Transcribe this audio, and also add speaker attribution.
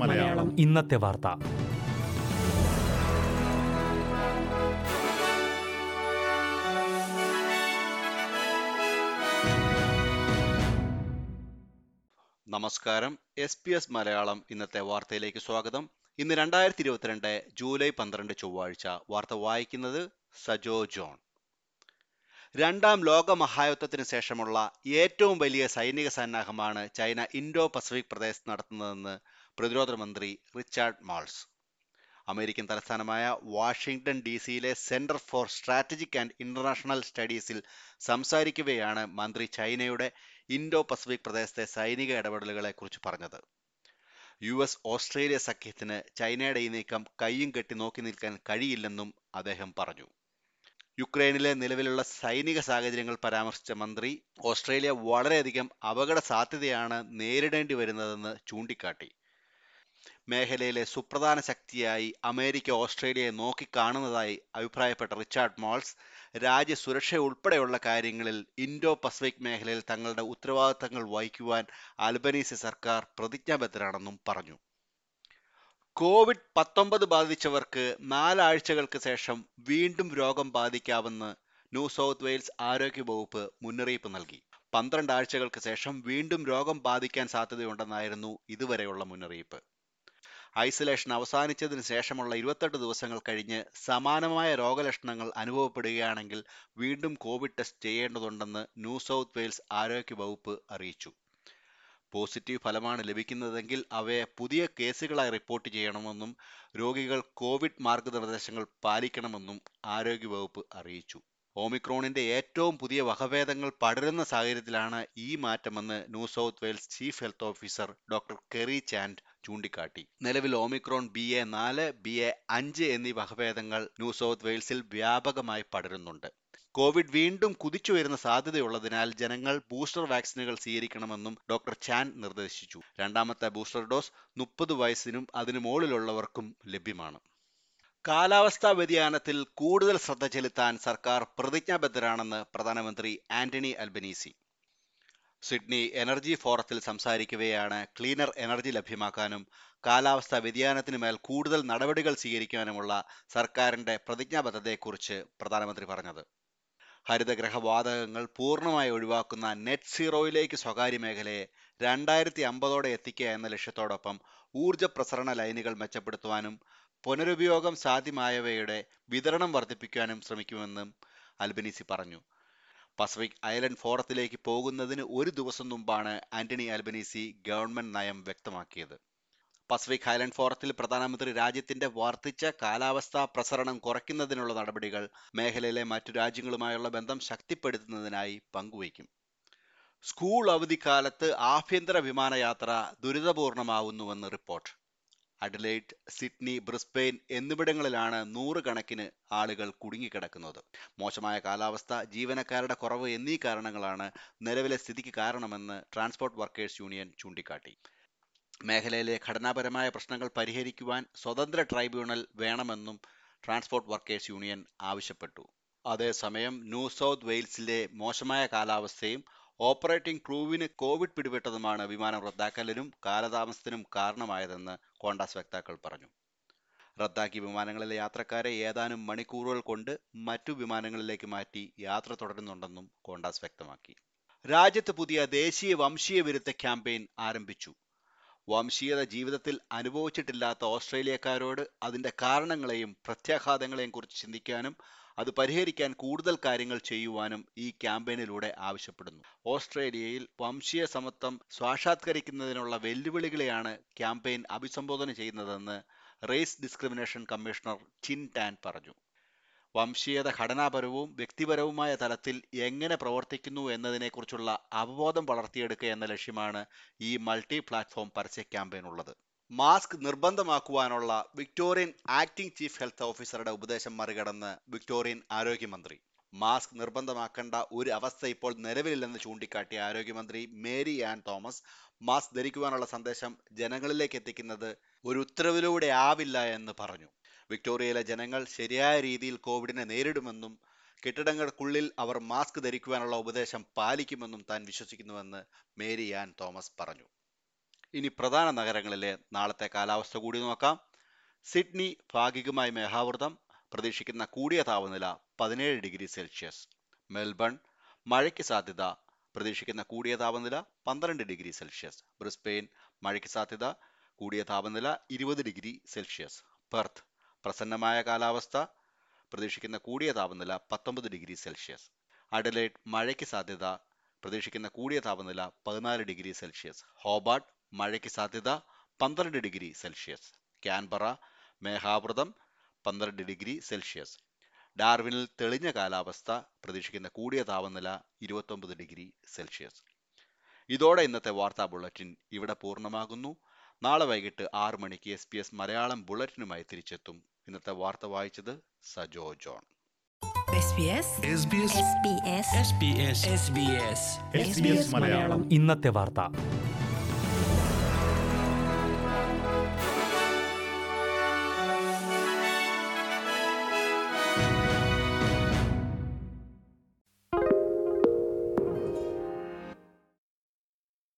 Speaker 1: മലയാളം.
Speaker 2: ഇന്നത്തെ വാർത്ത.
Speaker 3: നമസ്കാരം. എസ് പി എസ് മലയാളം ഇന്നത്തെ വാർത്തയിലേക്ക് സ്വാഗതം. ഇന്ന് രണ്ടായിരത്തി ഇരുപത്തിരണ്ട് ജൂലൈ പന്ത്രണ്ട് ചൊവ്വാഴ്ച. വാർത്ത വായിക്കുന്നത് സജോ ജോൺ. രണ്ടാം ലോക മഹായുദ്ധത്തിന് ശേഷമുള്ള ഏറ്റവും വലിയ സൈനിക സന്നാഹമാണ് ചൈന ഇൻഡോ പസഫിക് പ്രദേശത്ത് നടത്തുന്നതെന്ന് പ്രതിരോധ മന്ത്രി റിച്ചാർഡ് മാൾസ്. അമേരിക്കൻ തലസ്ഥാനമായ വാഷിംഗ്ടൺ ഡി സിയിലെ centre for strategic and international സ്റ്റഡീസിൽ സംസാരിക്കവെയാണ് മന്ത്രി ചൈനയുടെ ഇൻഡോ പസഫിക് പ്രദേശത്തെ സൈനിക ഇടപെടലുകളെക്കുറിച്ച് പറഞ്ഞത്. യു എസ് ഓസ്ട്രേലിയ സഖ്യത്തിന് ചൈനയുടെ ഈ നീക്കം കയ്യും കെട്ടി നോക്കി നിൽക്കാൻ കഴിയില്ലെന്നും അദ്ദേഹം പറഞ്ഞു. യുക്രൈനിലെ നിലവിലുള്ള സൈനിക സാഹചര്യങ്ങൾ പരാമർശിച്ച മന്ത്രി ഓസ്ട്രേലിയ വളരെയധികം അപകട സാധ്യതയാണ് നേരിടേണ്ടി വരുന്നതെന്ന് ചൂണ്ടിക്കാട്ടി. മേഖലയിലെ സുപ്രധാന ശക്തിയായി അമേരിക്ക ഓസ്ട്രേലിയയെ നോക്കിക്കാണുന്നതായി അഭിപ്രായപ്പെട്ട റിച്ചാർഡ് മോൾസ് രാജ്യസുരക്ഷ ഉൾപ്പെടെയുള്ള കാര്യങ്ങളിൽ ഇൻഡോ പസഫിക് മേഖലയിൽ തങ്ങളുടെ ഉത്തരവാദിത്തങ്ങൾ വഹിക്കുവാൻ അൽബനീസി സർക്കാർ പ്രതിജ്ഞാബദ്ധരാണെന്നും പറഞ്ഞു. കോവിഡ് പത്തൊമ്പത് ബാധിച്ചവർക്ക് നാലാഴ്ചകൾക്ക് ശേഷം വീണ്ടും രോഗം ബാധിക്കാമെന്ന് ന്യൂ സൗത്ത് വെയിൽസ് ആരോഗ്യ വകുപ്പ് മുന്നറിയിപ്പ് നൽകി. പന്ത്രണ്ട് ആഴ്ചകൾക്ക് ശേഷം വീണ്ടും രോഗം ബാധിക്കാൻ സാധ്യതയുണ്ടെന്നായിരുന്നു ഇതുവരെയുള്ള മുന്നറിയിപ്പ്. ഐസൊലേഷൻ അവസാനിച്ചതിന് ശേഷമുള്ള ഇരുപത്തെട്ട് ദിവസങ്ങൾ കഴിഞ്ഞ് സമാനമായ രോഗലക്ഷണങ്ങൾ അനുഭവപ്പെടുകയാണെങ്കിൽ വീണ്ടും കോവിഡ് ടെസ്റ്റ് ചെയ്യേണ്ടതുണ്ടെന്ന് ന്യൂ സൗത്ത് വെയിൽസ് ആരോഗ്യ വകുപ്പ് അറിയിച്ചു. പോസിറ്റീവ് ഫലമാണ് ലഭിക്കുന്നതെങ്കിൽ അവയെ പുതിയ കേസുകളായി റിപ്പോർട്ട് ചെയ്യണമെന്നും രോഗികൾ കോവിഡ് മാർഗനിർദ്ദേശങ്ങൾ പാലിക്കണമെന്നും ആരോഗ്യവകുപ്പ് അറിയിച്ചു. ഓമിക്രോണിന്റെ ഏറ്റവും പുതിയ വകഭേദങ്ങൾ പടരുന്ന സാഹചര്യത്തിലാണ് ഈ മാറ്റമെന്ന് New South Wales chief health officer doctor Kerry Chant ചൂണ്ടിക്കാട്ടി. നിലവിൽ ഓമിക്രോൺ ബി എ നാല് ബി എ അഞ്ച് എന്നീ വകഭേദങ്ങൾ ന്യൂ സൗത്ത് വെയിൽസിൽ വ്യാപകമായി പടരുന്നുണ്ട്. കോവിഡ് വീണ്ടും കുതിച്ചുയരുന്ന സാധ്യതയുള്ളതിനാൽ ജനങ്ങൾ ബൂസ്റ്റർ വാക്സിനുകൾ സ്വീകരിക്കണമെന്നും ഡോക്ടർ ചാൻ നിർദ്ദേശിച്ചു. രണ്ടാമത്തെ ബൂസ്റ്റർ ഡോസ് മുപ്പത് വയസ്സിനും അതിനു മുകളിലുള്ളവർക്കും ലഭ്യമാണ്. കാലാവസ്ഥാ വ്യതിയാനത്തിൽ കൂടുതൽ ശ്രദ്ധ ചെലുത്താൻ സർക്കാർ പ്രതിജ്ഞാബദ്ധരാണെന്ന് പ്രധാനമന്ത്രി ആന്റണി അൽബനീസി. സിഡ്നി എനർജി ഫോറത്തിൽ സംസാരിക്കവെയാണ് ക്ലീനർ എനർജി ലഭ്യമാക്കാനും കാലാവസ്ഥാ വ്യതിയാനത്തിന് മേൽ കൂടുതൽ നടപടികൾ സ്വീകരിക്കാനുമുള്ള സർക്കാരിന്റെ പ്രതിജ്ഞാബദ്ധതയെക്കുറിച്ച് പ്രധാനമന്ത്രി പറഞ്ഞത്. ഹരിതഗ്രഹവാതകങ്ങൾ പൂർണമായി ഒഴിവാക്കുന്ന നെറ്റ് സീറോയിലേക്ക് സ്വകാര്യ മേഖലയെ രണ്ടായിരത്തി അമ്പതോടെ എത്തിക്കുക എന്ന ലക്ഷ്യത്തോടൊപ്പം ഊർജ പ്രസരണ ലൈനുകൾ മെച്ചപ്പെടുത്തുവാനും പുനരുപയോഗം സാധ്യമായവയുടെ വിതരണം വർദ്ധിപ്പിക്കാനും ശ്രമിക്കുമെന്നും അൽബനീസി പറഞ്ഞു. പസഫിക് ഐലൻഡ് ഫോറത്തിലേക്ക് പോകുന്നതിന് ഒരു ദിവസം മുമ്പാണ് ആന്റണി അൽബനീസി ഗവൺമെന്റ് നയം വ്യക്തമാക്കിയത്. പസഫിക് ഹൈലൻഡ് ഫോറത്തിൽ പ്രധാനമന്ത്രി രാജ്യത്തിന്റെ വർദ്ധിച്ച കാലാവസ്ഥാ പ്രസരണം കുറയ്ക്കുന്നതിനുള്ള നടപടികൾ മേഖലയിലെ മറ്റു രാജ്യങ്ങളുമായുള്ള ബന്ധം ശക്തിപ്പെടുത്തുന്നതിനായി പങ്കുവയ്ക്കും. സ്കൂൾ അവധിക്കാലത്ത് ആഭ്യന്തര വിമാനയാത്ര ദുരിതപൂർണമാവുന്നുവെന്ന് റിപ്പോർട്ട്. അഡലൈറ്റ് സിഡ്നി ബ്രിസ്ബെയിൻ എന്നിവിടങ്ങളിലാണ് നൂറുകണക്കിന് ആളുകൾ കുടുങ്ങിക്കിടക്കുന്നത്. മോശമായ കാലാവസ്ഥ ജീവനക്കാരുടെ കുറവ് എന്നീ കാരണങ്ങളാണ് നിലവിലെ സ്ഥിതിക്ക് കാരണമെന്ന് ട്രാൻസ്പോർട്ട് വർക്കേഴ്സ് യൂണിയൻ ചൂണ്ടിക്കാട്ടി. മേഖലയിലെ ഘടനാപരമായ പ്രശ്നങ്ങൾ പരിഹരിക്കുവാൻ സ്വതന്ത്ര ട്രൈബ്യൂണൽ വേണമെന്നും ട്രാൻസ്പോർട്ട് വർക്കേഴ്സ് യൂണിയൻ ആവശ്യപ്പെട്ടു. അതേസമയം ന്യൂ സൗത്ത് വെയിൽസിലെ മോശമായ കാലാവസ്ഥയും ഓപ്പറേറ്റിംഗ് ക്രൂവിന് കോവിഡ് പിടിപെട്ടതുമാണ് വിമാനം റദ്ദാക്കലിനും കാലതാമസത്തിനും കാരണമായതെന്ന് കോണ്ടാസ് വക്താക്കൾ പറഞ്ഞു. റദ്ദാക്കിയ വിമാനങ്ങളിലെ യാത്രക്കാരെ ഏതാനും മണിക്കൂറുകൾ കൊണ്ട് മറ്റു വിമാനങ്ങളിലേക്ക് മാറ്റി യാത്ര തുടരുന്നുണ്ടെന്നും കോണ്ടാസ് വ്യക്തമാക്കി. രാജ്യത്ത് പുതിയ ദേശീയ വംശീയ വിരുദ്ധ ക്യാമ്പയിൻ ആരംഭിച്ചു. വംശീയത ജീവിതത്തിൽ അനുഭവിച്ചിട്ടില്ലാത്ത ഓസ്ട്രേലിയക്കാരോട് അതിന്റെ കാരണങ്ങളെയും പ്രത്യാഘാതങ്ങളെയും കുറിച്ച് ചിന്തിക്കാനും അത് പരിഹരിക്കാൻ കൂടുതൽ കാര്യങ്ങൾ ചെയ്യുവാനും ഈ ക്യാമ്പയിനിലൂടെ ആവശ്യപ്പെടുന്നു. ഓസ്ട്രേലിയയിൽ വംശീയ സമത്വം സ്വാക്ഷാത്കരിക്കുന്നതിനുള്ള വെല്ലുവിളികളെയാണ് ക്യാമ്പയിൻ അഭിസംബോധന ചെയ്യുന്നതെന്ന് race discrimination commissioner Chin Tan പറഞ്ഞു. വംശീയത ഘടനാപരവും വ്യക്തിപരവുമായ തലത്തിൽ എങ്ങനെ പ്രവർത്തിക്കുന്നു എന്നതിനെക്കുറിച്ചുള്ള അവബോധം വളർത്തിയെടുക്കുക എന്ന ലക്ഷ്യമാണ് ഈ മൾട്ടി പ്ലാറ്റ്ഫോം പരസ്യ ക്യാമ്പയിൻ ഉള്ളത് മാസ്ക് നിർബന്ധമാക്കുവാനുള്ള വിക്ടോറിയൻ ആക്ടിംഗ് ചീഫ് ഹെൽത്ത് ഓഫീസറുടെ ഉപദേശം മറികടന്ന് വിക്ടോറിയൻ ആരോഗ്യമന്ത്രി. മാസ്ക് നിർബന്ധമാക്കേണ്ട ഒരു അവസ്ഥ ഇപ്പോൾ നിലവിലില്ലെന്ന് ചൂണ്ടിക്കാട്ടിയ ആരോഗ്യമന്ത്രി മേരി ആൻ തോമസ് മാസ്ക് ധരിക്കുവാനുള്ള സന്ദേശം ജനങ്ങളിലേക്ക് എത്തിക്കുന്നത് ഒരു ഉത്തരവിലൂടെ ആവില്ല എന്ന് പറഞ്ഞു. വിക്ടോറിയയിലെ ജനങ്ങൾ ശരിയായ രീതിയിൽ കോവിഡിനെ നേരിടുമെന്നും കെട്ടിടങ്ങൾക്കുള്ളിൽ അവർ മാസ്ക് ധരിക്കുവാനുള്ള ഉപദേശം പാലിക്കുമെന്നും താൻ വിശ്വസിക്കുന്നുവെന്ന് മേരി ആൻ തോമസ് പറഞ്ഞു. ഇനി പ്രധാന നഗരങ്ങളിലെ നാളത്തെ കാലാവസ്ഥ കൂടി നോക്കാം. സിഡ്നി ഭാഗികമായി മേഘാവൃതം പ്രതീക്ഷിക്കുന്ന കൂടിയ താപനില പതിനേഴ് ഡിഗ്രി സെൽഷ്യസ്. മെൽബൺ മഴയ്ക്ക് സാധ്യത പ്രതീക്ഷിക്കുന്ന കൂടിയ താപനില പന്ത്രണ്ട് ഡിഗ്രി സെൽഷ്യസ്. ബ്രിസ്ബെയിൻ മഴയ്ക്ക് സാധ്യത കൂടിയ താപനില ഇരുപത് ഡിഗ്രി സെൽഷ്യസ്. പെർത്ത് പ്രസന്നമായ കാലാവസ്ഥ പ്രതീക്ഷിക്കുന്ന കൂടിയ താപനില പത്തൊമ്പത് ഡിഗ്രി സെൽഷ്യസ്. അഡലേഡ് മഴയ്ക്ക് സാധ്യത പ്രതീക്ഷിക്കുന്ന കൂടിയ താപനില പതിനാല് ഡിഗ്രി സെൽഷ്യസ്. ഹോബാർട്ട് മഴയ്ക്ക് സാധ്യത പന്ത്രണ്ട് ഡിഗ്രി സെൽഷ്യസ്. ക്യാൻബറ മേഘാവൃതം പന്ത്രണ്ട് ഡിഗ്രി സെൽഷ്യസ്. ഡാർവിനിൽ തെളിഞ്ഞ കാലാവസ്ഥ പ്രതീക്ഷിക്കുന്ന കൂടിയ താപനില ഇരുപത്തൊമ്പത് ഡിഗ്രി സെൽഷ്യസ്. ഇതോടെ ഇന്നത്തെ വാർത്താ ബുള്ളറ്റിൻ ഇവിടെ പൂർണമാകുന്നു. നാളെ വൈകിട്ട് ആറ് മണിക്ക് എസ് പി എസ് മലയാളം ബുള്ളറ്റിനുമായി തിരിച്ചെത്തും ഇന്നത്തെ വാർത്ത വായിച്ചത് Sajo John.
Speaker 2: SBS
Speaker 1: SBS
Speaker 2: SBS
Speaker 1: SBS
Speaker 2: SBS
Speaker 1: SBS Malayalam.
Speaker 4: ഇന്നത്തെ വാർത്ത.